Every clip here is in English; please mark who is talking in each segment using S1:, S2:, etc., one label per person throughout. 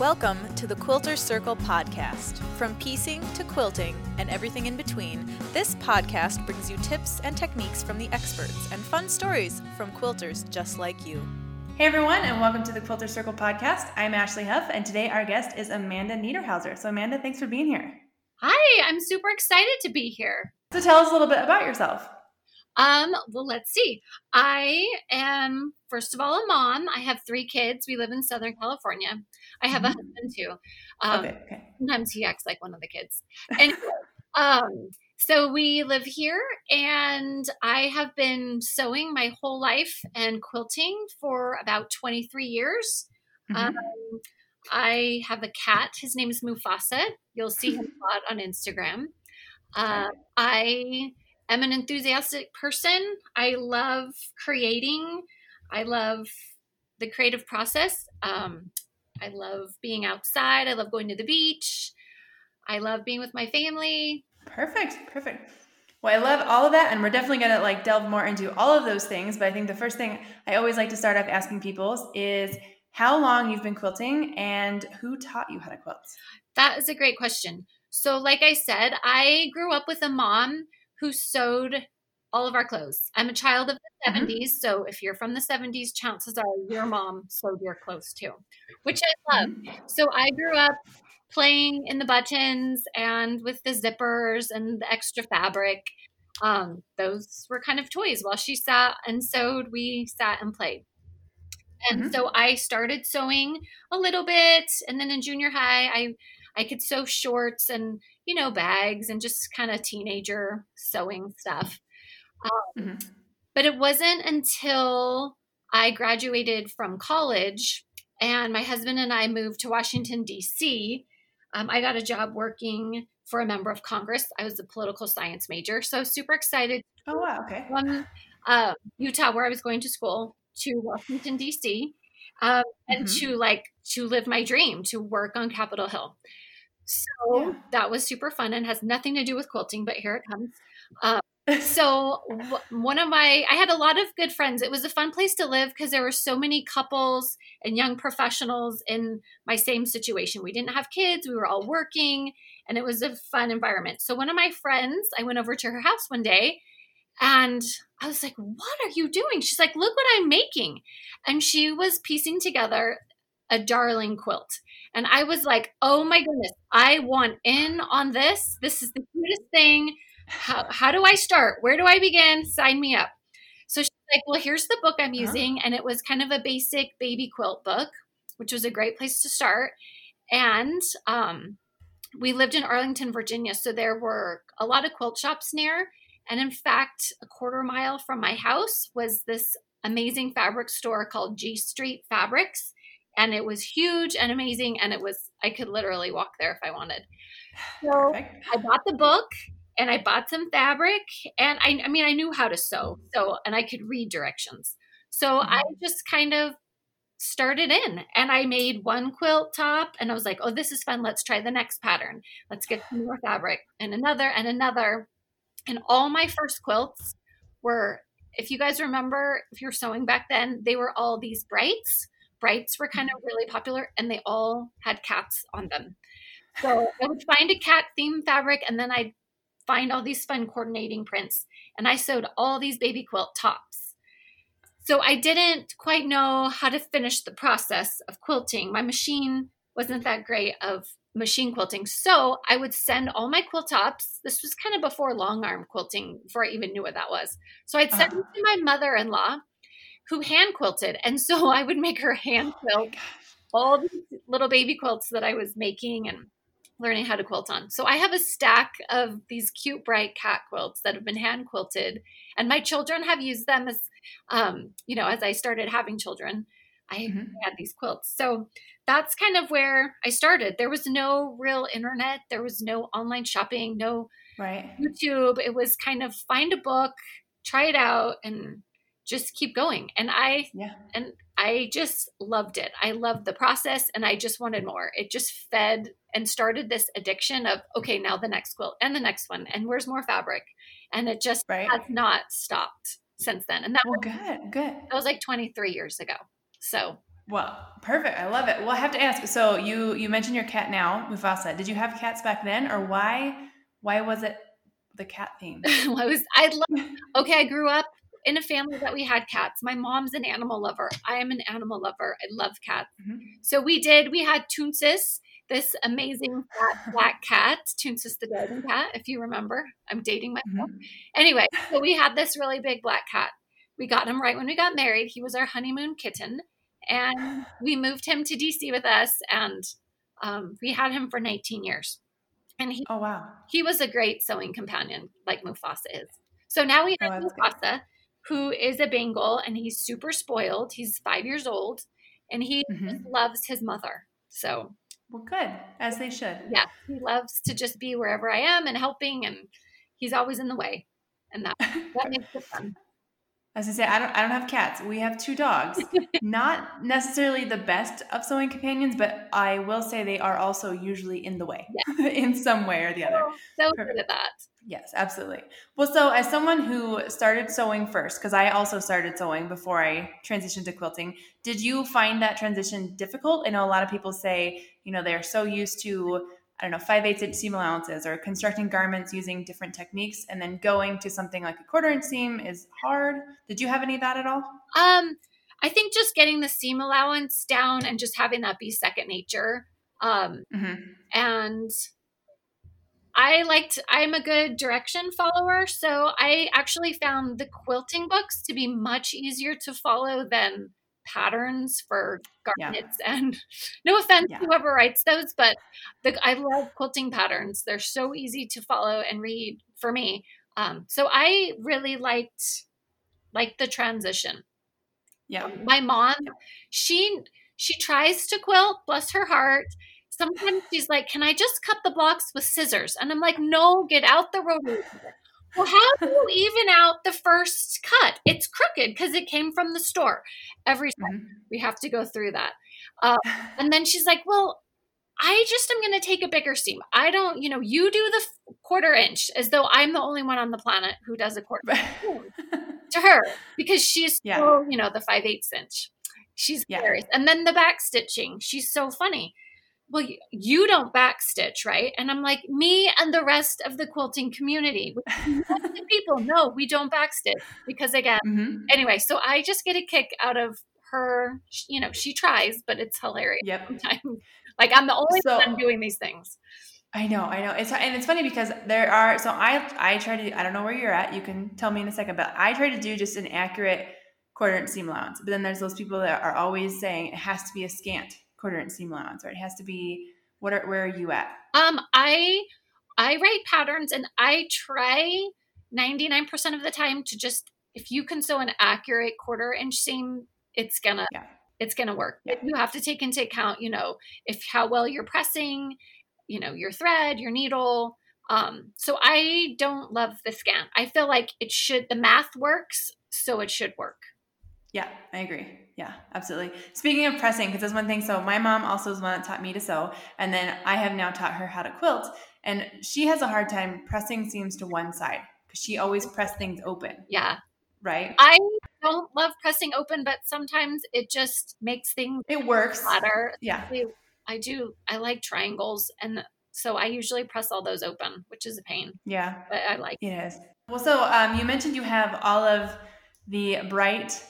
S1: Welcome to the Quilter Circle podcast. From piecing to quilting and everything in between, this podcast brings you tips and techniques from the experts and fun stories from quilters just like you.
S2: Hey everyone, and welcome to the Quilter Circle podcast. I'm Ashley Huff, and today our guest is Amanda Niederhauser. So, Amanda, thanks for being here.
S3: Hi, I'm super excited to be here.
S2: So, tell us a little bit about yourself.
S3: Um, well, let's see. I am, first of all, a mom. I have three kids. We live in Southern California. I have a
S2: Mm-hmm.
S3: husband too. Um,
S2: okay, okay.
S3: Sometimes he acts like one of the kids. And um, so we live here, and I have been sewing my whole life and quilting for about 23 years.
S2: Mhm.
S3: Um, I have a cat. His name is Mufasa. You'll see him a lot on Instagram. Uh, I am an enthusiastic person. I love creating. I love the creative process. Um, I love being outside. I love going to the beach. I love being with my family.
S2: Perfect, perfect. Well, I love all of that, and we're definitely gonna like delve more into all of those things. But I think the first thing I always like to start off asking people is how long you've been quilting and who taught you how to quilt.
S3: That is a great question. So, like I said, I grew up with a mom who sewed all of our clothes. I'm a child of the
S2: Mhm.
S3: 70s. So, if you're from the 70s, chances are your mom sewed your clothes too, which I love. So, I grew up playing in the buttons and with the zippers and the extra fabric. Um, those were kind of toys. While she sat and sewed, we sat and played. And
S2: Mhm.
S3: so I started sewing a little bit, and then in junior high, I I could sew shorts and you know bags and just kind of teenager sewing stuff.
S2: Mhm.
S3: But it wasn't until I graduated from college and my husband and I moved to Washington D.C. Um, I got a job working for a member of Congress. I was a political science major, so super excited
S2: Oh wow, okay.
S3: from uh, Utah, where I was going to school, to Washington D.C. Um, and
S2: Mhm.
S3: to like to live my dream to work on Capitol Hill. So
S2: Yeah.
S3: that was super fun and has nothing to do with quilting, but here it comes. Uh, so w- one of my I had a lot of good friends. It was a fun place to live because there were so many couples and young professionals in my same situation. We didn't have kids, we were all working, and it was a fun environment. So one of my friends, I went over to her house one day and I was like, What are you doing? She's like, Look what I'm making. And she was piecing together a darling quilt. And I was like, Oh my goodness, I want in on this. This is the cutest thing. How, how do I start? Where do I begin? Sign me up. So she's like, Well, here's the book I'm
S2: Uh-huh.
S3: using. And it was kind of a basic baby quilt book, which was a great place to start. And um, we lived in Arlington, Virginia. So there were a lot of quilt shops near. And in fact, a quarter mile from my house was this amazing fabric store called G Street Fabrics. And it was huge and amazing. And it was, I could literally walk there if I wanted. So
S2: Perfect.
S3: I bought the book and I bought some fabric. And I, I mean, I knew how to sew. So, and I could read directions. So mm-hmm. I just kind of started in and I made one quilt top and I was like, oh, this is fun. Let's try the next pattern. Let's get some more fabric and another and another. And all my first quilts were, if you guys remember, if you're sewing back then, they were all these brights. Brights were kind of really popular and they all had cats on them. So I would find a cat theme fabric and then I'd find all these fun coordinating prints. And I sewed all these baby quilt tops. So I didn't quite know how to finish the process of quilting. My machine wasn't that great of machine quilting. So I would send all my quilt tops. This was kind of before long arm quilting, before I even knew what that was. So I'd send uh-huh. them to my mother in law who hand quilted. And so I would make her hand quilt all these little baby quilts that I was making and learning how to quilt on. So I have a stack of these cute, bright cat quilts that have been hand quilted, and my children have used them as, um, you know, as I started having children, I
S2: Mhm.
S3: had these quilts. So that's kind of where I started. There was no real internet, there was no online shopping, no
S2: Right.
S3: YouTube. It was kind of find a book, try it out, and just keep going. And I
S2: Yeah.
S3: and I just loved it. I loved the process and I just wanted more. It just fed and started this addiction of okay, now the next quilt and the next one and where's more fabric? And it just
S2: Right.
S3: has not stopped since then. And that
S2: Well,
S3: was,
S2: good, good.
S3: that was like 23 years ago. So
S2: Well, perfect. I love it. Well, I have to ask. So you you mentioned your cat now, Mufasa. Did you have cats back then, or why why was it the cat theme?
S3: well, I was I love. Okay, I grew up in a family that we had cats. My mom's an animal lover. I am an animal lover. I love cats. Mm-hmm. So we did. We had Toonces, this amazing fat black cat, Toonces the driving cat. If you remember, I'm dating myself. Mm-hmm. Anyway, so we had this really big black cat. We got him right when we got married. He was our honeymoon kitten, and we moved him to DC with us, and um, we had him for 19 years. And he,
S2: oh wow,
S3: he was a great sewing companion, like Mufasa is. So now we have oh, Mufasa, good. Who is a Bengal, and he's super spoiled. He's five years old, and he mm-hmm. loves his mother. So,
S2: well, good as they should.
S3: Yeah, he loves to just be wherever I am and helping, and he's always in the way, and that that makes it fun.
S2: As I say, I don't I don't have cats. We have two dogs. Not necessarily the best of sewing companions, but I will say they are also usually in the way yes. in some way or the other.
S3: Oh, so good at that.
S2: Yes, absolutely. Well, so as someone who started sewing first, because I also started sewing before I transitioned to quilting, did you find that transition difficult? I know a lot of people say, you know, they're so used to I don't know, five eighths inch seam allowances or constructing garments using different techniques and then going to something like a quarter inch seam is hard. Did you have any of that at all?
S3: Um, I think just getting the seam allowance down and just having that be second nature. Um, mm-hmm. and I liked, I'm a good direction follower. So I actually found the quilting books to be much easier to follow than patterns for garments yeah. and no offense yeah. whoever writes those but the, i love quilting patterns. They're so easy to follow and read for me. Um, so i really liked like the transition.
S2: Yeah. Um,
S3: my mom she she tries to quilt bless her heart. Sometimes she's like can i just cut the blocks with scissors? And i'm like no get out the rotary well, how do you even out the first cut? It's crooked because it came from the store. Every time mm-hmm. we have to go through that. Uh, and then she's like, well, I just am going to take a bigger seam. I don't, you know, you do the quarter inch as though I'm the only one on the planet who does a quarter to her because she's yeah. so, you know, the five eighths inch. She's yeah. hilarious. And then the back stitching, she's so funny well, you don't backstitch, right? And I'm like, me and the rest of the quilting community, people, no, we don't backstitch because again, mm-hmm. anyway, so I just get a kick out of her, you know, she tries, but it's hilarious.
S2: Yep.
S3: Sometimes. Like I'm the only so, one doing these things.
S2: I know, I know. It's and it's funny because there are so I I try to I don't know where you're at. You can tell me in a second, but I try to do just an accurate quarter inch seam allowance. But then there's those people that are always saying it has to be a scant quarter inch seam allowance, or it has to be what are where are you at?
S3: Um, I I write patterns and I try 99% of the time to just if you can sew an accurate quarter inch seam, it's gonna yeah. it's gonna work. Yeah. You have to take into account, you know, if how well you're pressing, you know, your thread, your needle. Um, so I don't love the scan. I feel like it should the math works, so it should work.
S2: Yeah, I agree. Yeah, absolutely. Speaking of pressing, because that's one thing. So my mom also is one that taught me to sew, and then I have now taught her how to quilt. And she has a hard time pressing seams to one side because she always press things open.
S3: Yeah.
S2: Right.
S3: I don't love pressing open, but sometimes it just makes things.
S2: It works.
S3: Flatter.
S2: Yeah.
S3: I do. I like triangles, and so I usually press all those open, which is a pain.
S2: Yeah.
S3: But I like.
S2: It is. Well, so um, you mentioned you have all of the bright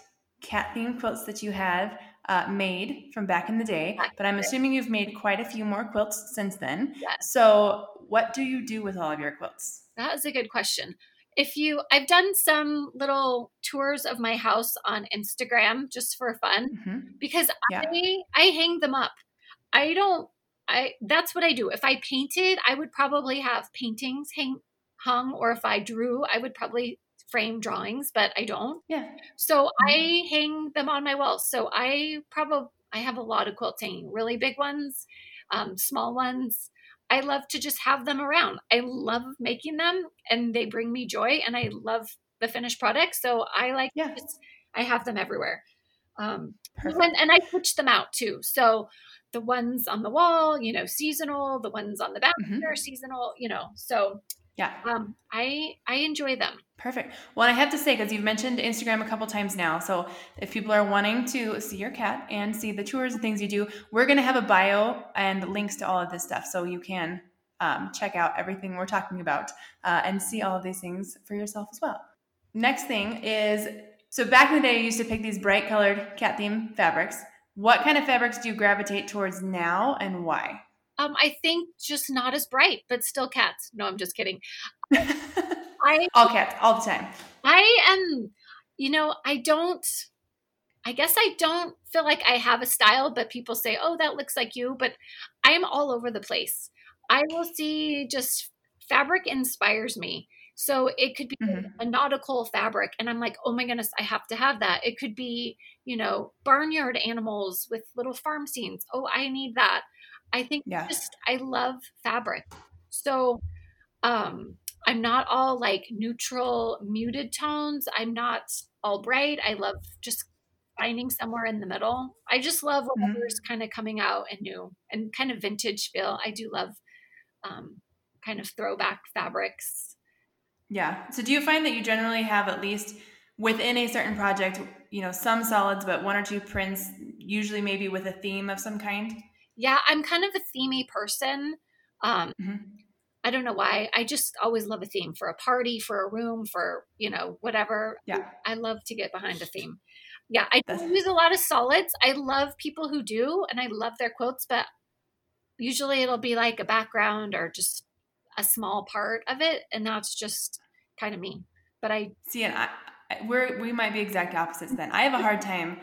S2: cat themed quilts that you have uh, made from back in the day, but I'm assuming you've made quite a few more quilts since then.
S3: Yes.
S2: So, what do you do with all of your quilts?
S3: That is a good question. If you, I've done some little tours of my house on Instagram just for fun mm-hmm. because yeah. I I hang them up. I don't. I that's what I do. If I painted, I would probably have paintings hang hung, or if I drew, I would probably frame drawings, but I don't.
S2: Yeah.
S3: So mm-hmm. I hang them on my walls. So I probably I have a lot of quilts hanging, really big ones, um, small ones. I love to just have them around. I love making them, and they bring me joy, and I love the finished product. So I like.
S2: Yeah.
S3: Just, I have them everywhere. Um, and, and I switch them out too. So the ones on the wall, you know, seasonal, the ones on the back
S2: Mhm.
S3: are seasonal, you know. So
S2: Yeah.
S3: um, I I enjoy them.
S2: Perfect. Well, I have to say, because you've mentioned Instagram a couple times now, so if people are wanting to see your cat and see the tours and things you do, we're going to have a bio and links to all of this stuff so you can um, check out everything we're talking about uh, and see all of these things for yourself as well. Next thing is so back in the day, you used to pick these bright colored cat theme fabrics. What kind of fabrics do you gravitate towards now and why?
S3: Um, I think just not as bright, but still cats. No, I'm just kidding. I
S2: all cats, all the time.
S3: I am, you know, I don't. I guess I don't feel like I have a style, but people say, "Oh, that looks like you." But I am all over the place. I will see just fabric inspires me. So it could be
S2: Mhm.
S3: a nautical fabric, and I'm like, "Oh my goodness, I have to have that." It could be, you know, barnyard animals with little farm scenes. Oh, I need that. I think
S2: Yeah.
S3: just I love fabric. So um I'm not all like neutral muted tones. I'm not all bright. I love just finding somewhere in the middle. I just love
S2: Mhm.
S3: whatever's kind of coming out and new and kind of vintage feel. I do love um kind of throwback fabrics.
S2: Yeah. So do you find that you generally have at least within a certain project, you know, some solids, but one or two prints, usually maybe with a theme of some kind?
S3: Yeah, I'm kind of a themey person. Um
S2: Mhm.
S3: I don't know why. I just always love a theme for a party, for a room, for, you know, whatever.
S2: Yeah.
S3: I love to get behind a theme. Yeah, I don't use a lot of solids. I love people who do, and I love their quotes, but usually it'll be like a background or just a small part of it, and that's just kind of me. But I,
S2: See, and I, we're we might be exact opposites then. I have a hard time.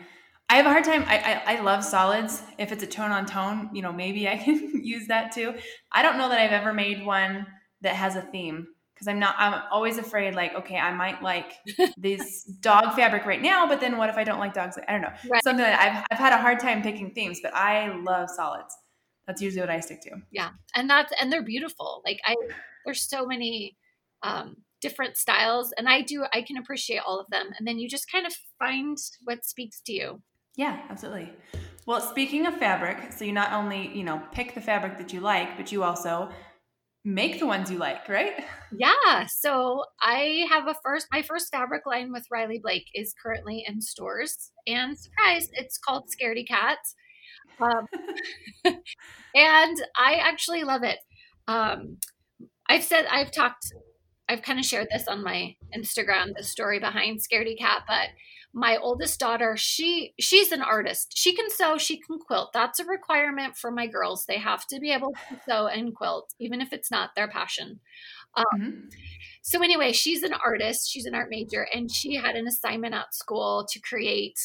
S2: I have a hard time. I, I I love solids. If it's a tone on tone, you know, maybe I can use that too. I don't know that I've ever made one that has a theme because I'm not. I'm always afraid. Like, okay, I might like this dog fabric right now, but then what if I don't like dogs? I don't know.
S3: Right.
S2: Something that I've I've had a hard time picking themes, but I love solids. That's usually what I stick to.
S3: yeah, and that's and they're beautiful. Like I, there's so many um, different styles, and I do I can appreciate all of them, and then you just kind of find what speaks to you.
S2: Yeah, absolutely. Well, speaking of fabric, so you not only, you know, pick the fabric that you like, but you also make the ones you like, right?
S3: Yeah. So I have a first, my first fabric line with Riley Blake is currently in stores. And surprise, it's called Scaredy Cat. Um, and I actually love it. Um, I've said, I've talked, I've kind of shared this on my Instagram, the story behind Scaredy Cat, but my oldest daughter, she she's an artist. She can sew, she can quilt. That's a requirement for my girls. They have to be able to sew and quilt, even if it's not their passion.
S2: Mhm.
S3: So anyway, she's an artist. She's an art major, and she had an assignment at school to create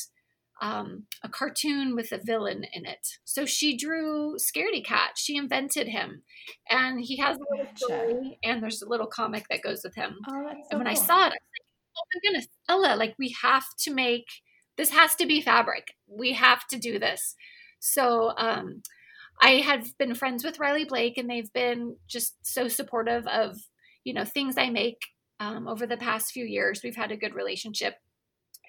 S3: um, a cartoon with a villain in it. So she drew Scaredy Cat. She invented him, and he has a little story, and there's a little comic that goes with him.
S2: Oh, that's so
S3: and when I saw it, I was like, "Oh my goodness, Ella! Like we have to make this. Has to be fabric. We have to do this." So um, I have been friends with Riley Blake, and they've been just so supportive of you know things I make um, over the past few years. We've had a good relationship,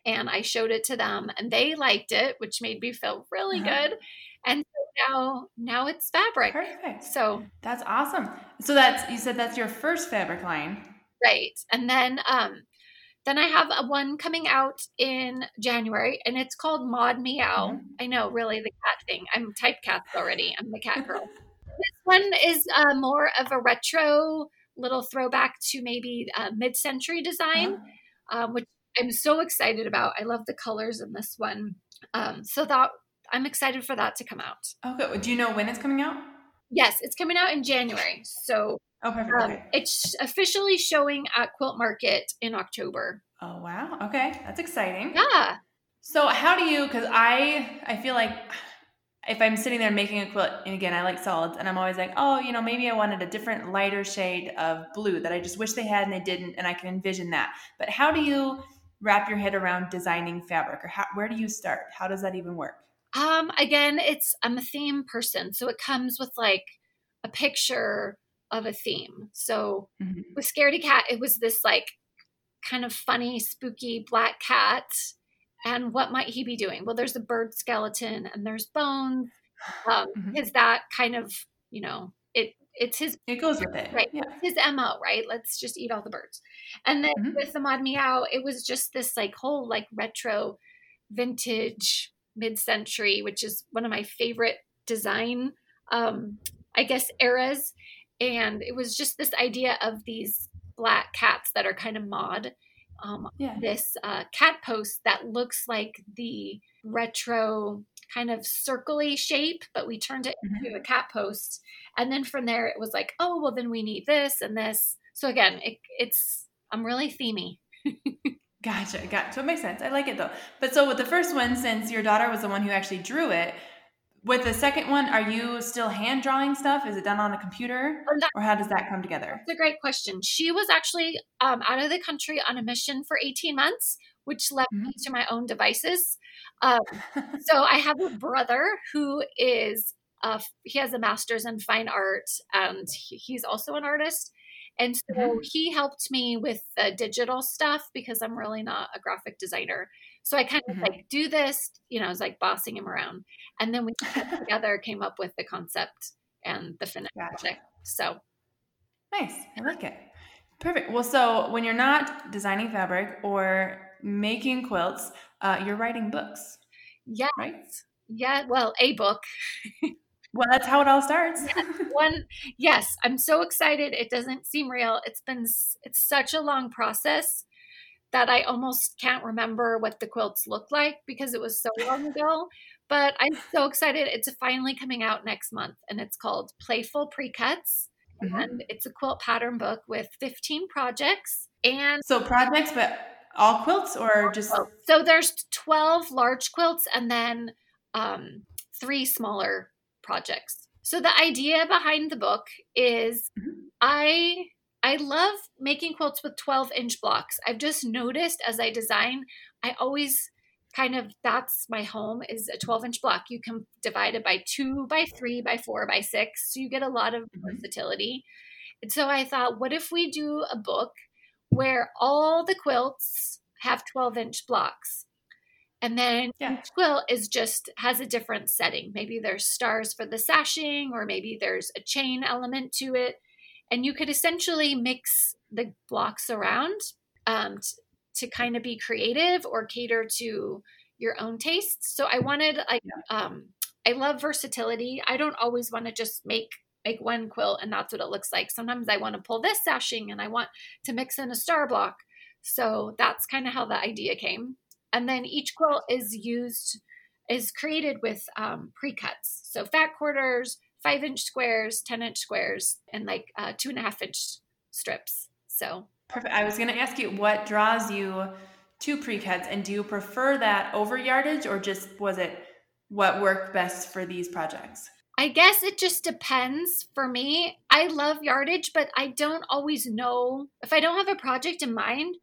S3: and I showed it to them, and they liked it, which made me feel really
S2: Uh-huh.
S3: good. And so now, now it's fabric.
S2: Perfect.
S3: So
S2: That's awesome. So that's you said that's your first fabric line.
S3: right, and then um, then I have a one coming out in January, and it's called Mod Meow.
S2: Mhm.
S3: I know, really, the cat thing. I'm typecast already. I'm the cat girl. this one is uh, more of a retro little throwback to maybe uh, mid-century design.
S2: Uh-huh.
S3: um, which I'm so excited about. I love the colors in this one. Um, so that I'm excited for that to come out.
S2: Okay. Do you know when it's coming out?
S3: Yes, it's coming out in January. So
S2: Oh, perfect.
S3: um,
S2: okay.
S3: it's officially showing at Quilt Market in October.
S2: Oh, wow. Okay. That's exciting.
S3: Yeah.
S2: So how do you? Because I I feel like if I'm sitting there making a quilt, and again I like solids, and I'm always like, oh, you know, maybe I wanted a different lighter shade of blue that I just wish they had and they didn't, and I can envision that. But how do you wrap your head around designing fabric, or how, where do you start? How does that even work?
S3: Um, again, it's I'm a theme person, so it comes with like a picture of a theme. So
S2: Mhm.
S3: with Scaredy Cat, it was this like kind of funny, spooky black cat. And what might he be doing? Well, there's a bird skeleton and there's bones um,
S2: Mhm.
S3: because that kind of you know it's his
S2: It goes with it.
S3: right
S2: Yeah.
S3: his mo right let's just eat all the birds and then
S2: Mhm.
S3: with the mod meow it was just this like whole like retro vintage mid-century which is one of my favorite design um i guess eras and it was just this idea of these black cats that are kind of mod um,
S2: Yeah.
S3: this uh, cat post that looks like the retro kind of circly shape, but we turned it
S2: Mhm.
S3: into a cat post. And then from there, it was like, oh, well, then we need this and this. So again, it, it's, I'm really themey.
S2: Gotcha. Gotcha. So it makes sense. I like it though. But so with the first one, since your daughter was the one who actually drew it, with the second one, are you still hand drawing stuff? Is it done on a computer? Or how does that come together?
S3: That's a great question. She was actually um, out of the country on a mission for 18 months, which left me to my own devices. Um, so I have a brother who is uh, he has a master's in fine art and he, he's also an artist and so
S2: Mhm.
S3: he helped me with the digital stuff because i'm really not a graphic designer so i kind of
S2: Mhm.
S3: like do this you know i was like bossing him around and then we together came up with the concept and the finished
S2: Gotcha.
S3: project so
S2: Nice. I like it. Perfect. Well, so when you're not designing fabric or making quilts, uh, you're writing books,
S3: yeah
S2: right?
S3: yeah well a book
S2: Well, that's how it all starts.
S3: one yes i'm so excited it doesn't seem real it's been it's such a long process that i almost can't remember what the quilts look like because it was so long ago but i'm so excited it's finally coming out next month and it's called playful pre-cuts
S2: Mhm.
S3: and it's a quilt pattern book with 15 projects and
S2: So projects, but all quilts or just
S3: so there's 12 large quilts and then um, three smaller projects. So the idea behind the book is
S2: Mhm.
S3: I I love making quilts with 12 inch blocks. I've just noticed as I design, I always kind of that's my home is a 12 inch block. You can divide it by two, by three, by four, by six. So you get a lot of
S2: Mhm.
S3: versatility. And so I thought, what if we do a book where all the quilts have 12 inch blocks? And then
S2: Yeah.
S3: each quilt is just has a different setting. Maybe there's stars for the sashing, or maybe there's a chain element to it. And you could essentially mix the blocks around um, t- to kind of be creative or cater to your own tastes. So I wanted like um, I love versatility. I don't always want to just make make one quilt and that's what it looks like. Sometimes I want to pull this sashing and I want to mix in a star block. So that's kind of how the idea came. And then each quilt is used is created with um, pre-cuts. So fat quarters, five inch squares, ten inch squares, and like uh, two and a half inch strips. So
S2: Perfect. I was going to ask you what draws you to pre-cuts and do you prefer that over yardage or just was it what worked best for these projects?
S3: I guess it just depends for me. I love yardage, but I don't always know if I don't have a project in mind.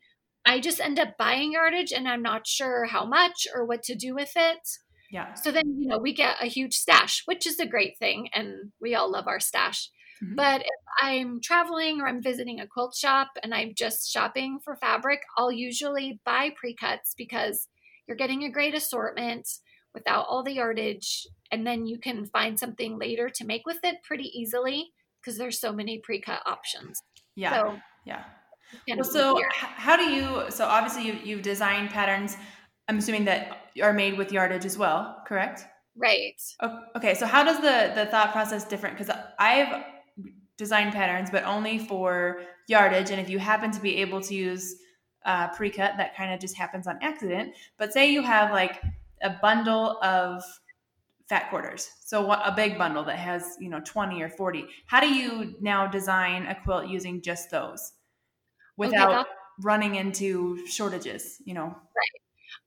S3: I just end up buying yardage and I'm not sure how much or what to do with it.
S2: Yeah.
S3: So then, you know, we get a huge stash, which is a great thing. And we all love our stash.
S2: Mhm.
S3: But if I'm traveling or I'm visiting a quilt shop and I'm just shopping for fabric, I'll usually buy pre cuts because you're getting a great assortment without all the yardage. And then you can find something later to make with it pretty easily because there's so many pre cut options.
S2: Yeah.
S3: So,
S2: yeah. Well, so how do you so obviously you, you've designed patterns I'm assuming that are made with yardage as well, correct?
S3: right.
S2: Okay, so how does the the thought process different? Because I've designed patterns, but only for yardage, and if you happen to be able to use uh, pre-cut, that kind of just happens on accident. But say you have like a bundle of fat quarters, so what, a big bundle that has you know twenty or forty. How do you now design a quilt using just those without
S3: that-
S2: running into shortages? You know.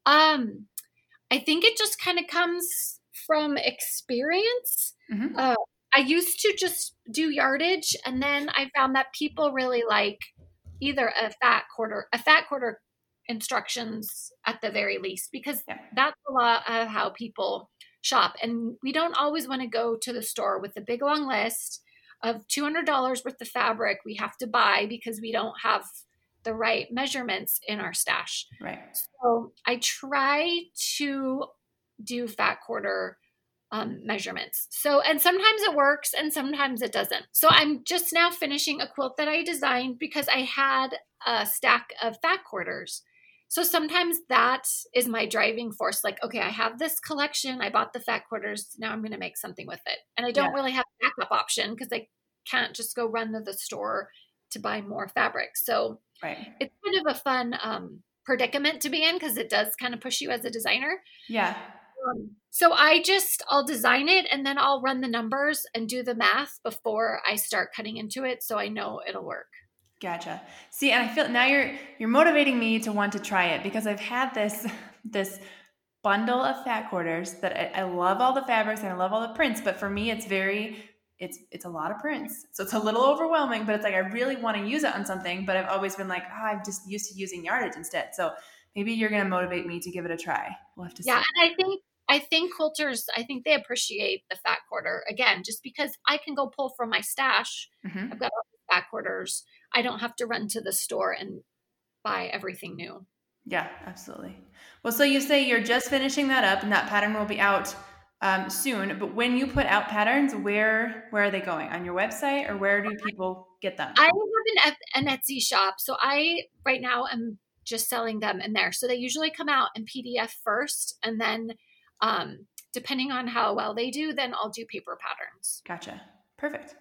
S3: Um, I think it just kind of comes from experience.
S2: Mhm.
S3: Uh, I used to just do yardage, and then I found that people really like either a fat quarter, a fat quarter instructions at the very least, because
S2: Yeah.
S3: that's a lot of how people shop. And we don't always want to go to the store with a big long list of $200 worth of fabric we have to buy because we don't have the right measurements in our stash.
S2: Right.
S3: So I try to do fat quarter um, measurements. So, and sometimes it works and sometimes it doesn't. So, I'm just now finishing a quilt that I designed because I had a stack of fat quarters. So, sometimes that is my driving force. Like, okay, I have this collection, I bought the fat quarters, now I'm going to make something with it. And I don't yeah. really have a backup option because I can't just go run to the store to buy more fabric. So, right. it's kind of a fun um, predicament to be in because it does kind of push you as a designer.
S2: Yeah.
S3: Um, so I just I'll design it and then I'll run the numbers and do the math before I start cutting into it so I know it'll work.
S2: Gotcha. See, and I feel now you're you're motivating me to want to try it because I've had this this bundle of fat quarters that I, I love all the fabrics and I love all the prints, but for me it's very it's it's a lot of prints. So it's a little overwhelming, but it's like I really want to use it on something, but I've always been like, oh, I'm just used to using yardage instead. So maybe you're going to motivate me to give it a try. We'll have to
S3: yeah, see. Yeah, and I think I think quilters, I think they appreciate the fat quarter again, just because I can go pull from my stash. Mm-hmm. I've got fat quarters. I don't have to run to the store and buy everything new.
S2: Yeah, absolutely. Well, so you say you're just finishing that up, and that pattern will be out um, soon. But when you put out patterns, where where are they going on your website, or where do people get them?
S3: I have an, an Etsy shop, so I right now am just selling them in there. So they usually come out in PDF first, and then um, depending on how well they do, then I'll do paper patterns.
S2: Gotcha. Perfect.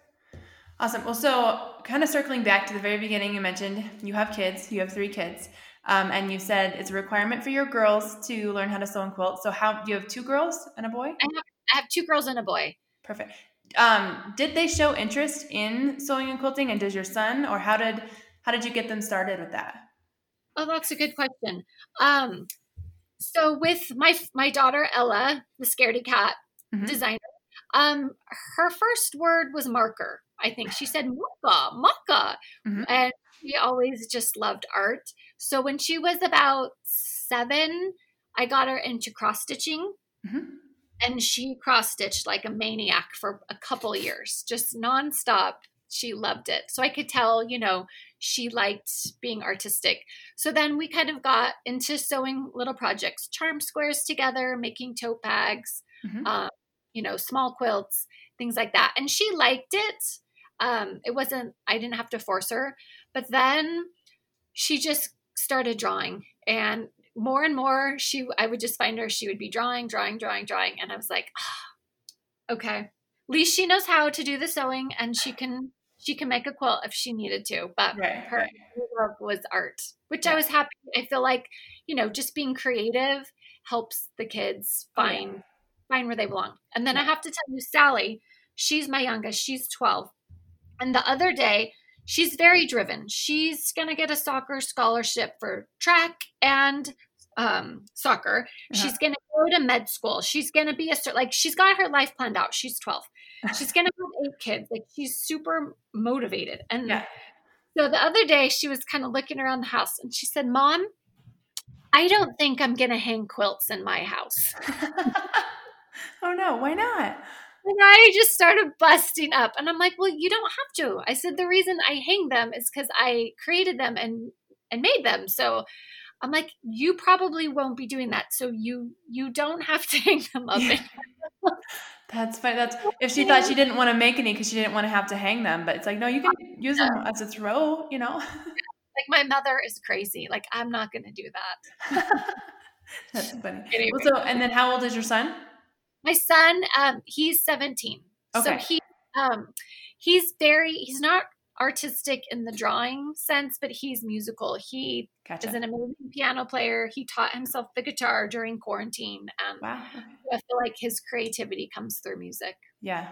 S2: Awesome. Well, so kind of circling back to the very beginning, you mentioned you have kids, you have three kids, um, and you said it's a requirement for your girls to learn how to sew and quilt. So, how do you have two girls and a boy? I
S3: have, I have two girls and a boy.
S2: Perfect. Um, did they show interest in sewing and quilting, and does your son, or how did how did you get them started with that?
S3: Oh, that's a good question. Um, so with my my daughter Ella, the scaredy cat mm-hmm. designer, um, her first word was marker. I think she said maka, maka, mm-hmm. and she always just loved art. So when she was about seven, I got her into cross stitching. Mm-hmm. And she cross stitched like a maniac for a couple years, just nonstop. She loved it. So I could tell, you know, she liked being artistic. So then we kind of got into sewing little projects, charm squares together, making tote bags, mm-hmm. um, you know, small quilts, things like that. And she liked it. Um, it wasn't, I didn't have to force her. But then she just started drawing and more and more she i would just find her she would be drawing drawing drawing drawing and i was like oh, okay at least she knows how to do the sewing and she can she can make a quilt if she needed to, but right, her right. love was art, which yeah. I was happy. I feel like, you know, just being creative helps the kids find yeah. find where they belong. And then yeah. I have to tell you, Sally, she's my youngest. She's 12. And the other day, she's very driven. She's going to get a soccer scholarship for track and um, soccer. Uh-huh. She's going to go to med school. She's going to be a like she's got her life planned out. She's 12. She's going to have eight kids. Like she's super motivated. And yeah. so the other day she was kind of looking around the house and she said, "Mom, I don't think I'm going to hang quilts in my house."
S2: oh no, why not?
S3: And I just started busting up. And I'm like, well, you don't have to. I said, the reason I hang them is because I created them and and made them. So I'm like, you probably won't be doing that. So you you don't have to hang them up. Yeah.
S2: That's fine. That's if she thought she didn't want to make any because she didn't want to have to hang them. But it's like, no, you can use them as a throw, you know?
S3: Like my mother is crazy. Like I'm not gonna do that.
S2: That's funny. Anyway. Well, so and then how old is your son?
S3: My son, um, he's 17. Okay. So he um he's very he's not artistic in the drawing sense, but he's musical. He gotcha. is an amazing piano player. He taught himself the guitar during quarantine. And wow. I feel like his creativity comes through music.
S2: Yeah.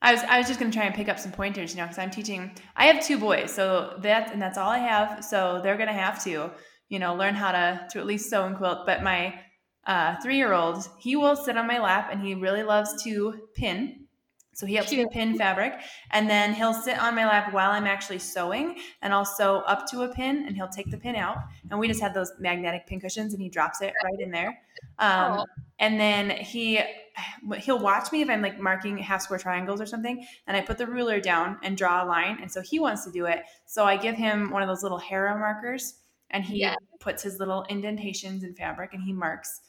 S2: I was I was just gonna try and pick up some pointers, you know, because I'm teaching. I have two boys, so that and that's all I have. So they're gonna have to, you know, learn how to to at least sew and quilt. But my uh, three year old, he will sit on my lap and he really loves to pin. So he helps me pin fabric, and then he'll sit on my lap while I'm actually sewing, and I'll sew up to a pin, and he'll take the pin out, and we just have those magnetic pin cushions, and he drops it right in there. Um, and then he he'll watch me if I'm like marking half square triangles or something, and I put the ruler down and draw a line, and so he wants to do it. So I give him one of those little Hera markers, and he yeah. puts his little indentations in fabric, and he marks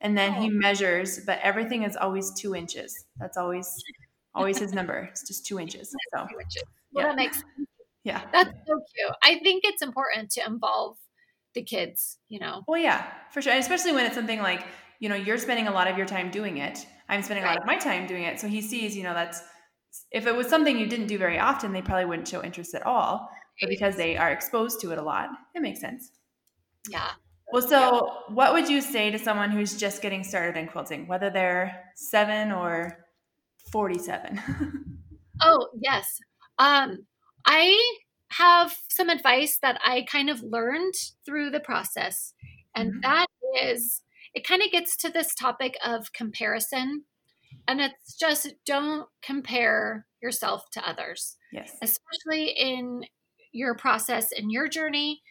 S2: and then he
S3: Oh.
S2: measures, but everything is always two inches. That's always always his number. It's just two inches. So
S3: Which is- well,
S2: Yeah.
S3: that makes
S2: yeah.
S3: that's so cute. I think it's important to involve the kids. You know,
S2: Well, yeah, for sure. And especially when it's something like, you know, you're spending a lot of your time doing it. I'm spending a lot of my time doing it. So he sees, you know, that's if it was something you didn't do very often, they probably wouldn't show interest at all. But because they are exposed to it a lot, it makes sense.
S3: yeah.
S2: Well, so what would you say to someone who's just getting started in quilting, whether they're seven or 47?
S3: Oh, yes. Um, I have some advice that I kind of learned through the process. And
S2: Mhm.
S3: that is, it kind of gets to this topic of comparison. And it's just don't compare yourself to others,
S2: yes.
S3: especially in your process and your journey,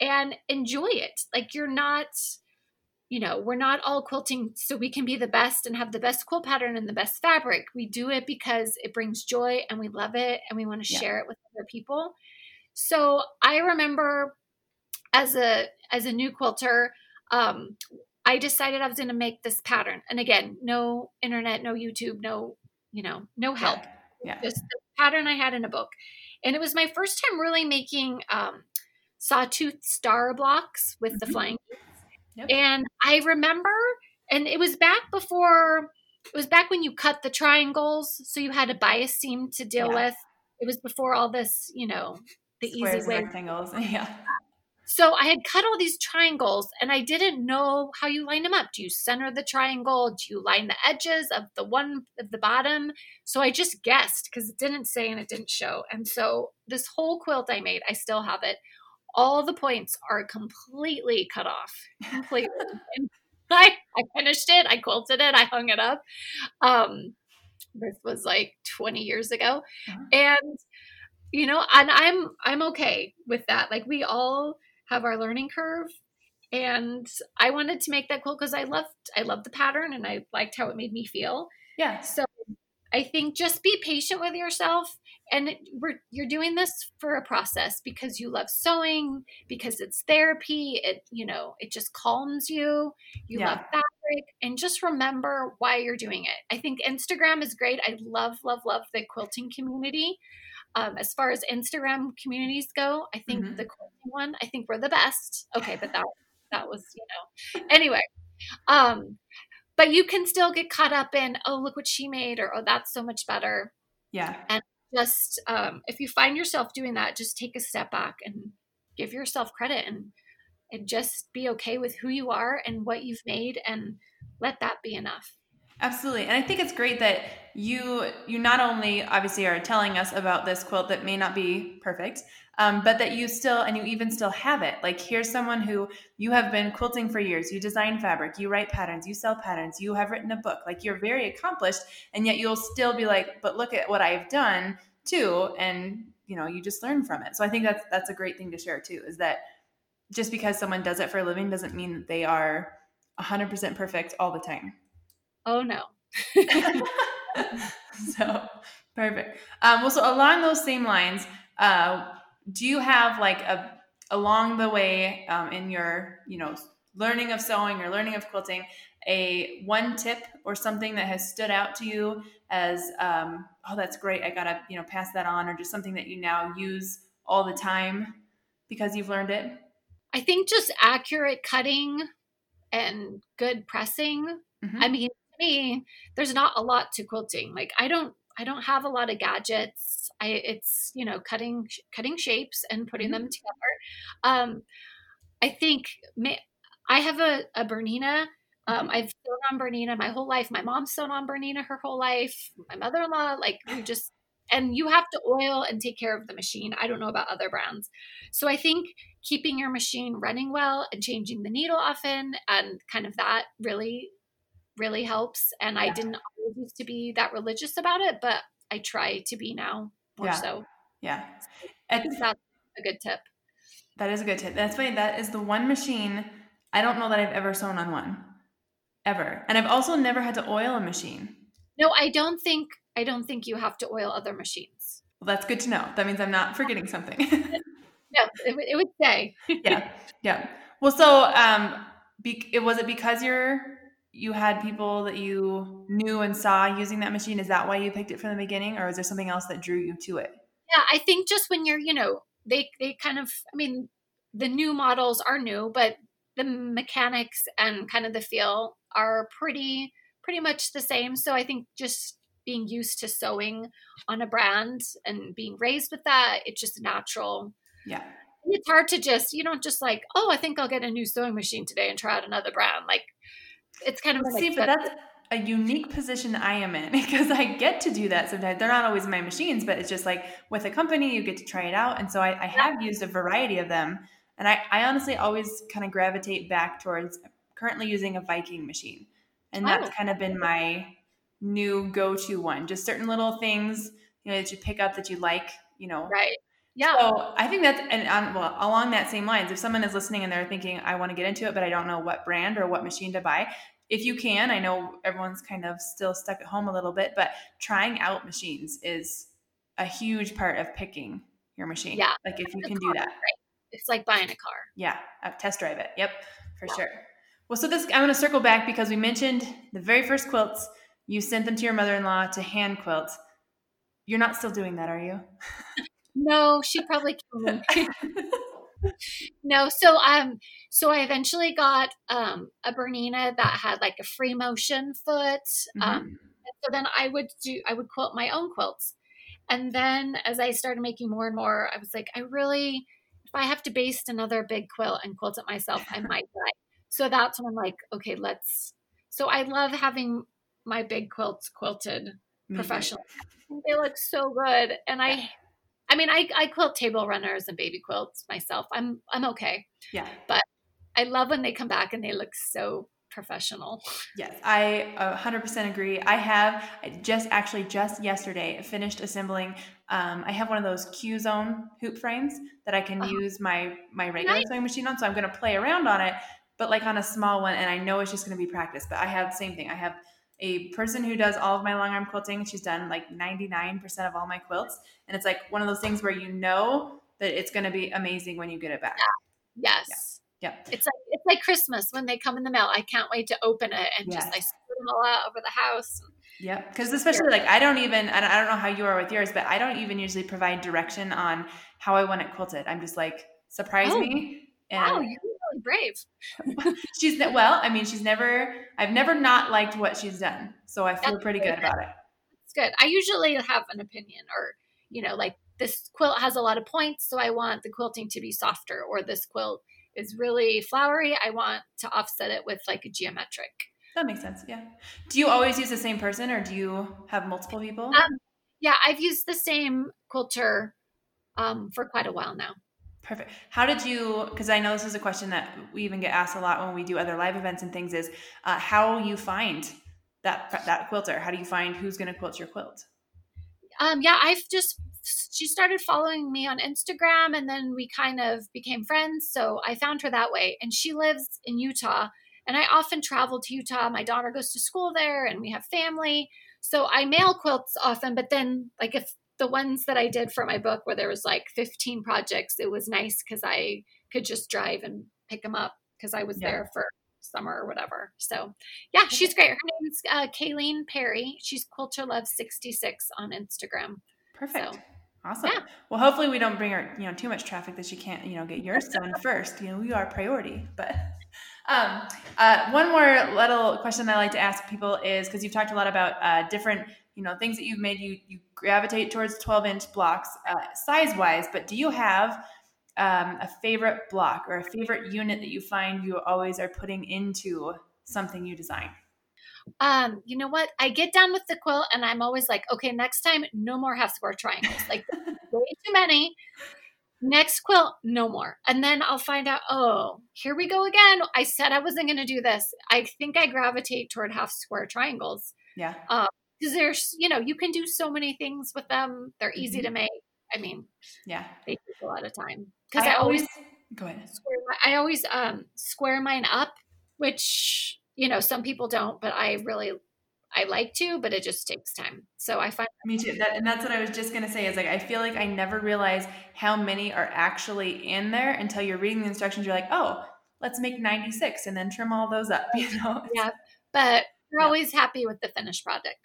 S3: and enjoy it. Like you're not, you know, we're not all quilting so we can be the best and have the best quilt pattern and the best fabric. We do it because it brings joy and we love it and we want to
S2: Yeah.
S3: share it with other people. So I remember as a as a new quilter, um, I decided I was going to make this pattern. And again, no internet, no YouTube, no, you know, no help
S2: Yeah.
S3: just the pattern I had in a book. And it was my first time really making um, sawtooth star blocks with the
S2: Mhm.
S3: flying.
S2: Yep.
S3: And I remember, and it was back before, it was back when you cut the triangles. So you had a bias seam to deal
S2: Yeah.
S3: with. It was before all this, you know, the
S2: Squares,
S3: easy way.
S2: rectangles. Yeah.
S3: So I had cut all these triangles and I didn't know how you line them up. Do you center the triangle? Do you line the edges of the one of the bottom? So I just guessed because it didn't say and it didn't show. And so this whole quilt I made, I still have it. All the points are completely cut off. Completely. I, I finished it, I quilted it, I hung it up. Um this was like 20 years ago.
S2: Uh-huh.
S3: And you know, and I'm I'm okay with that. Like we all have our learning curve and I wanted to make that quilt because I loved I loved the pattern and I liked how it made me feel.
S2: Yeah.
S3: So I think just be patient with yourself and we're you're doing this for a process because you love sewing, because it's therapy, it you know, it just calms you. You
S2: Yeah.
S3: love fabric and just remember why you're doing it. I think Instagram is great. I love love love the quilting community. Um, as far as Instagram communities go, I think
S2: Mhm.
S3: the quilting one, I think we're the best. Okay, but that that was, you know. Anyway, um but you can still get caught up in oh look what she made or oh that's so much better
S2: Yeah.
S3: Just um, if you find yourself doing that just take a step back and give yourself credit and and just be okay with who you are and what you've made and let that be enough
S2: Absolutely. And I think it's great that you you not only obviously are telling us about this quilt that may not be perfect, um, but that you still and you even still have it. Like here's someone who you have been quilting for years. You design fabric, you write patterns, you sell patterns, you have written a book. Like you're very accomplished, and yet you'll still be like, but look at what I've done too, and you know you just learn from it. So I think that's that's a great thing to share too. Is that just because someone does it for a living doesn't mean that they are 100% perfect all the time.
S3: Oh no
S2: so perfect. Um, well, so along those same lines, uh, do you have like a along the way um, in your you know learning of sewing or learning of quilting a one tip or something that has stood out to you as um, oh that's great I gotta you know pass that on or just something that you now use all the time because you've learned it.
S3: i think just accurate cutting and good pressing
S2: Mhm.
S3: I mean, me, there's not a lot to quilting. Like I don't, I don't have a lot of gadgets. I, it's you know, cutting, cutting shapes and putting them together. Um, I think I have a, a Bernina. Um, I've sewn on Bernina my whole life. My mom's sewn on Bernina her whole life. My mother-in-law, like we just, and you have to oil and take care of the machine. I don't know about other brands. So I think keeping your machine running well and changing the needle often and kind of that really really helps. And I didn't always used to be that religious about it, but I try to be now more
S2: Yeah.
S3: so.
S2: Yeah.
S3: I think that's a good tip.
S2: That is a good tip. That's funny. That is the one machine I don't know that I've ever sewn on one, ever. And I've also never had to oil a machine.
S3: No, I don't think I don't think you have to oil other machines.
S2: Well, that's good to know. That means I'm not forgetting something.
S3: No, it, would- it would say.
S2: yeah, yeah. Well, so um, be, it was it because you're you had people that you knew and saw using that machine? Is that why you picked it from the beginning, or is there something else that drew you to it?
S3: Yeah, I think just when you're, you know, they they kind of, I mean, the new models are new, but the mechanics and kind of the feel are pretty pretty much the same. So I think just being used to sewing on a brand and being raised with that, it's just natural.
S2: Yeah.
S3: It's hard to just, you don't just like, oh, I think I'll get a new sewing machine today and try out another brand. Like it's kind of
S2: see, but that's a unique position I am in because I get to do that sometimes. They're not always my machines, but it's just like with a company, you get to try it out. And so I, I have used a variety of them. And I, I honestly always kind of gravitate back towards currently using a Viking machine. And oh. that's oh. kind of been my new go-to one. Just certain little things, you know, that you pick up that you like, you know.
S3: Right. Yeah.
S2: So I think that's and on, well along that same lines. If someone is listening and they're thinking, I want to get into it, but I don't know what brand or what machine to buy, if you can, I know everyone's kind of still stuck at home a little bit, but trying out machines is a huge part of picking your machine.
S3: Yeah.
S2: Like if you can do that.
S3: Right. It's like buying a car.
S2: Yeah. Uh, test drive it. Yep. For yeah. sure. Well, so this, I'm going to circle back because we mentioned the very first quilts, you sent them to your mother in law to hand quilt. You're not still doing that, are you?
S3: no, she probably killed me. no, so um, so I eventually got um a Bernina that had like a free motion foot. Mm-hmm. Um, so then I would do I would quilt my own quilts, and then as I started making more and more, I was like, I really, if I have to baste another big quilt and quilt it myself, I might die. So that's when I'm like, okay, let's. So I love having my big quilts quilted professionally. They look so good, and I I mean, I, I quilt table runners and baby quilts myself. I'm I'm okay.
S2: Yeah.
S3: But I love when they come back and they look so professional.
S2: Yes, I 100% agree. I have I just actually just yesterday finished assembling. Um, I have one of those Q Zone hoop frames that I can uh-huh. use my my regular nice. sewing machine on. So I'm going to play around on it, but like on a small one. And I know it's just going to be practice. But I have the same thing. I have a person who does all of my long arm quilting. She's done like 99% of all my quilts. And it's like one of those things where you know that it's going to be amazing when you get it back.
S3: Yeah. Yes. Yeah. yeah. It's like it's like Christmas when they come in the mail. I can't wait to open it and yes. just like spread them all out over the house.
S2: Yeah, because especially like I don't even I don't know how you are with yours, but I don't even usually provide direction on how I want it quilted. I'm just like surprise oh. me.
S3: And wow, you brave.
S2: she's well, I mean, she's never I've never not liked what she's done. So I feel That's pretty good about it.
S3: It's good. I usually have an opinion or, you know, like this quilt has a lot of points, so I want the quilting to be softer, or this quilt is really flowery. I want to offset it with like a geometric.
S2: That makes sense. Yeah. Do you always use the same person or do you have multiple people?
S3: Um, yeah, I've used the same quilter um, for quite a while now.
S2: Perfect. How did you? Because I know this is a question that we even get asked a lot when we do other live events and things. Is uh, how you find that that quilter? How do you find who's going to quilt your quilt?
S3: Um, yeah, I've just she started following me on Instagram, and then we kind of became friends. So I found her that way, and she lives in Utah, and I often travel to Utah. My daughter goes to school there, and we have family. So I mail quilts often, but then like if the ones that I did for my book where there was like 15 projects, it was nice because I could just drive and pick them up because I was yeah. there for summer or whatever. So yeah, she's great. Her name's uh, Kayleen Perry. She's Quilter Love 66 on Instagram.
S2: Perfect. So, awesome. Yeah. Well, hopefully we don't bring her, you know, too much traffic that she can't, you know, get yours done first. You know, we are priority, but um, uh, one more little question I like to ask people is because you've talked a lot about uh, different you know things that you've made you you gravitate towards 12 inch blocks uh, size wise but do you have um, a favorite block or a favorite unit that you find you always are putting into something you design
S3: um, you know what? I get done with the quilt and I'm always like, okay, next time, no more half square triangles. Like, way too many. Next quilt, no more. And then I'll find out, oh, here we go again. I said I wasn't going to do this. I think I gravitate toward half square triangles.
S2: Yeah.
S3: Um, because there's you know you can do so many things with them. They're easy mm-hmm. to make. I mean
S2: yeah.
S3: they take a lot of time. Because I, I, always
S2: go ahead.
S3: square i always um square mine up which you know some people don't but i really i like to but it just takes time. So i find
S2: me too. That, and that's what i was just going to say is like i feel like i never realize how many are actually in there until you're reading the instructions you're like oh let's make 96 and then trim all those up you know?
S3: Yeah but we're
S2: Yeah.
S3: always happy with the finished project.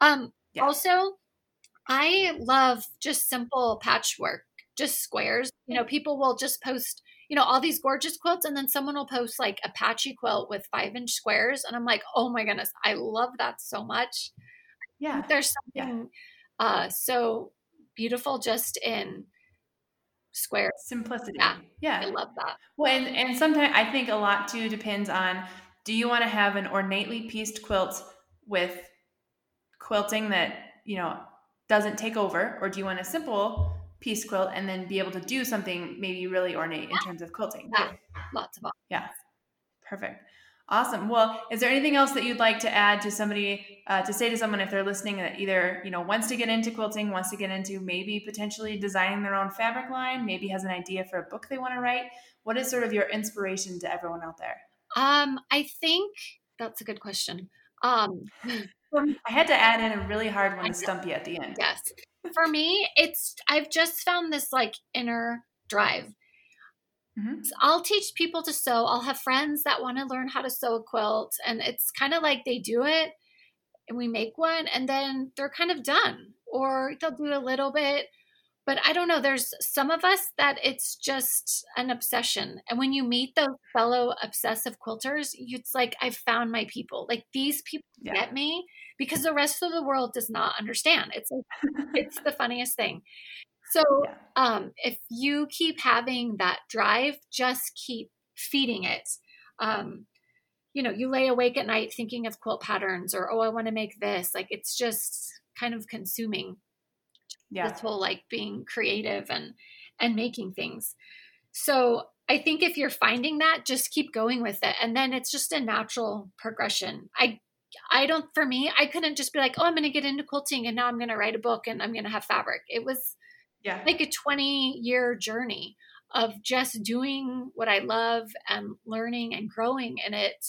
S3: Um,
S2: Yeah.
S3: Also, I love just simple patchwork, just squares. You know, people will just post, you know, all these gorgeous quilts, and then someone will post like a patchy quilt with five inch squares. And I'm like, oh my goodness, I love that so much.
S2: Yeah.
S3: There's
S2: Yeah.
S3: something uh, so beautiful just in squares.
S2: Simplicity.
S3: Yeah.
S2: Yeah.
S3: I love that.
S2: Well, and, and sometimes I think a lot too depends on do you want to have an ornately pieced quilt with quilting that, you know, doesn't take over, or do you want a simple piece quilt and then be able to do something maybe really ornate in terms of quilting?
S3: Yeah. Lots of options.
S2: Yeah. Perfect. Awesome. Well, is there anything else that you'd like to add to somebody uh, to say to someone if they're listening that either you know wants to get into quilting, wants to get into maybe potentially designing their own fabric line, maybe has an idea for a book they want to write? What is sort of your inspiration to everyone out there?
S3: Um, I think that's a good question. Um,
S2: I had to add in a really hard one to stump you at the end.
S3: yes. For me, it's I've just found this like inner drive.
S2: Mhm.
S3: So I'll teach people to sew. I'll have friends that want to learn how to sew a quilt, and it's kind of like they do it, and we make one, and then they're kind of done, or they'll do a little bit. But I don't know. There's some of us that it's just an obsession, and when you meet those fellow obsessive quilters, it's like I've found my people. Like these people
S2: Yeah.
S3: get me because the rest of the world does not understand. It's like, it's the funniest thing. So
S2: Yeah.
S3: um, if you keep having that drive, just keep feeding it. Um, you know, you lay awake at night thinking of quilt patterns or, oh, I want to make this. Like it's just kind of consuming
S2: Yeah.
S3: this whole like being creative and and making things. So I think if you're finding that, just keep going with it. And then it's just a natural progression. I I don't for me, I couldn't just be like, oh, I'm gonna get into quilting and now I'm gonna write a book and I'm gonna have fabric. It was
S2: Yeah.
S3: like a 20 year journey of just doing what I love and learning and growing in it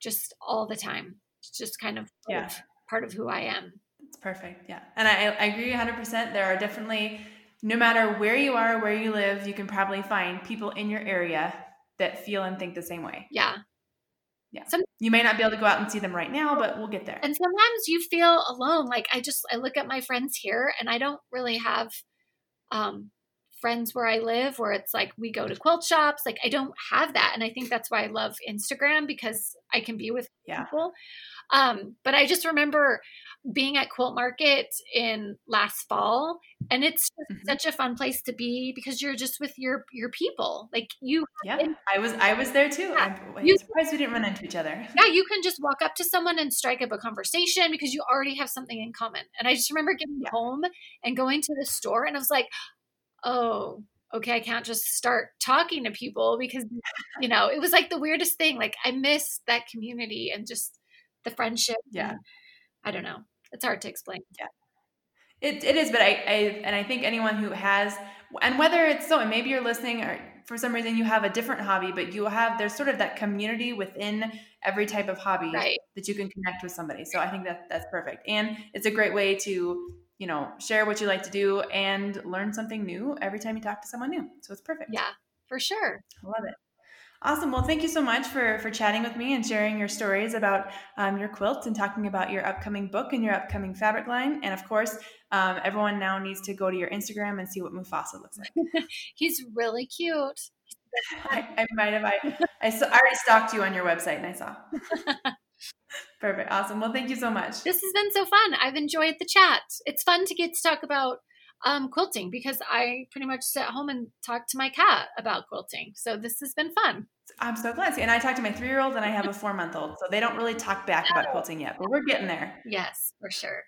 S3: just all the time. It's just kind of
S2: Yeah.
S3: part of who I am.
S2: Perfect. Yeah. And I, I agree 100%. There are definitely, no matter where you are, where you live, you can probably find people in your area that feel and think the same way.
S3: Yeah. Yeah.
S2: You may not be able to go out and see them right now, but we'll get there.
S3: And sometimes you feel alone. Like I just I look at my friends here and I don't really have um friends where I live where it's like we go to quilt shops. Like I don't have that. And I think that's why I love Instagram because I can be with
S2: Yeah.
S3: people. Um, but I just remember being at Quilt Market in last fall, and it's just
S2: Mhm.
S3: such a fun place to be because you're just with your your people. Like you,
S2: Yeah. I was I was there too.
S3: Yeah.
S2: I'm, I'm
S3: You-
S2: surprised we didn't run into each other.
S3: yeah, you can just walk up to someone and strike up a conversation because you already have something in common. And I just remember getting
S2: Yeah.
S3: home and going to the store, and I was like, oh. Okay, I can't just start talking to people because, you know, it was like the weirdest thing. Like, I miss that community and just the friendship.
S2: Yeah.
S3: and I don't know. It's hard to explain. Yeah.
S2: It, it is, but I, I and I think anyone who has and whether it's so and maybe you're listening or for some reason you have a different hobby, but you have there's sort of that community within every type of hobby
S3: Right.
S2: that you can connect with somebody. So I think that that's perfect. And it's a great way to, you know, share what you like to do and learn something new every time you talk to someone new. So it's perfect.
S3: Yeah, for sure.
S2: I love it. Awesome. Well, thank you so much for for chatting with me and sharing your stories about um, your quilt and talking about your upcoming book and your upcoming fabric line. And of course, um, everyone now needs to go to your Instagram and see what Mufasa looks like.
S3: He's really cute.
S2: I, I might have. I I, saw, I already stalked you on your website and I saw. Perfect. Awesome. Well, thank you so much.
S3: This has been so fun. I've enjoyed the chat. It's fun to get to talk about um, quilting because I pretty much sit at home and talk to my cat about quilting. So this has been fun.
S2: I'm so glad. And I talked to my three year old and I have a four month old, so they don't really talk back about quilting yet, but we're getting there.
S3: Yes, for sure.